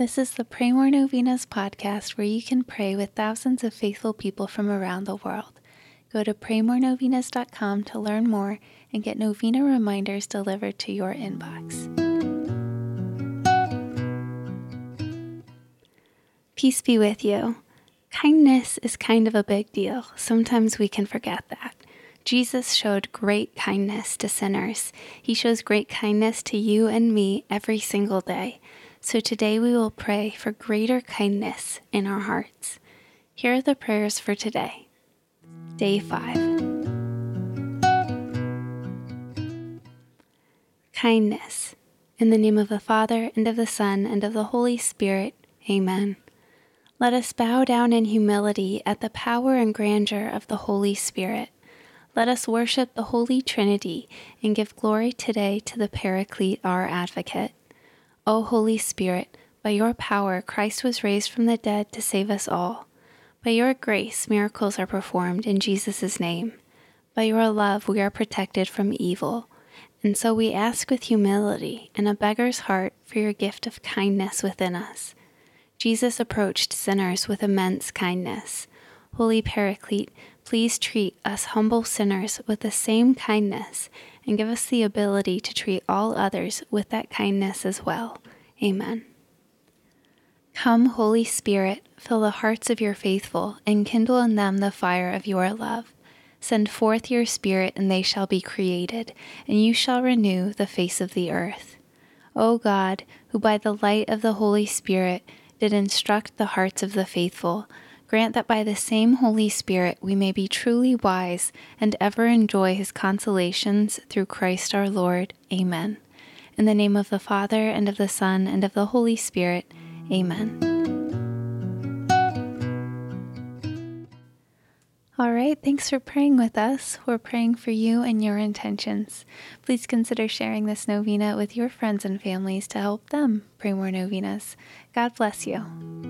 This is the Pray More Novenas podcast where you can pray with thousands of faithful people from around the world. Go to praymorenovenas.com to learn more and get novena reminders delivered to your inbox. Peace be with you. Kindness is kind of a big deal. Sometimes we can forget that. Jesus showed great kindness to sinners. He shows great kindness to you and me every single day. So today we will pray for greater kindness in our hearts. Here are the prayers for today. Day 5. Kindness. In the name of the Father, and of the Son, and of the Holy Spirit. Amen. Let us bow down in humility at the power and grandeur of the Holy Spirit. Let us worship the Holy Trinity and give glory today to the Paraclete, our advocate. O Holy Spirit, by your power Christ was raised from the dead to save us all. By your grace miracles are performed in Jesus' name. By your love we are protected from evil. And so we ask with humility and a beggar's heart for your gift of kindness within us. Jesus approached sinners with immense kindness. Holy Paraclete, please treat us humble sinners with the same kindness and give us the ability to treat all others with that kindness as well. Amen. Come, Holy Spirit, fill the hearts of your faithful, and kindle in them the fire of your love. Send forth your Spirit, and they shall be created, and you shall renew the face of the earth. O God, who by the light of the Holy Spirit did instruct the hearts of the faithful, grant that by the same Holy Spirit we may be truly wise and ever enjoy his consolations through Christ our Lord. Amen. In the name of the Father, and of the Son, and of the Holy Spirit. Amen. All right, thanks for praying with us. We're praying for you and your intentions. Please consider sharing this novena with your friends and families to help them pray more novenas. God bless you.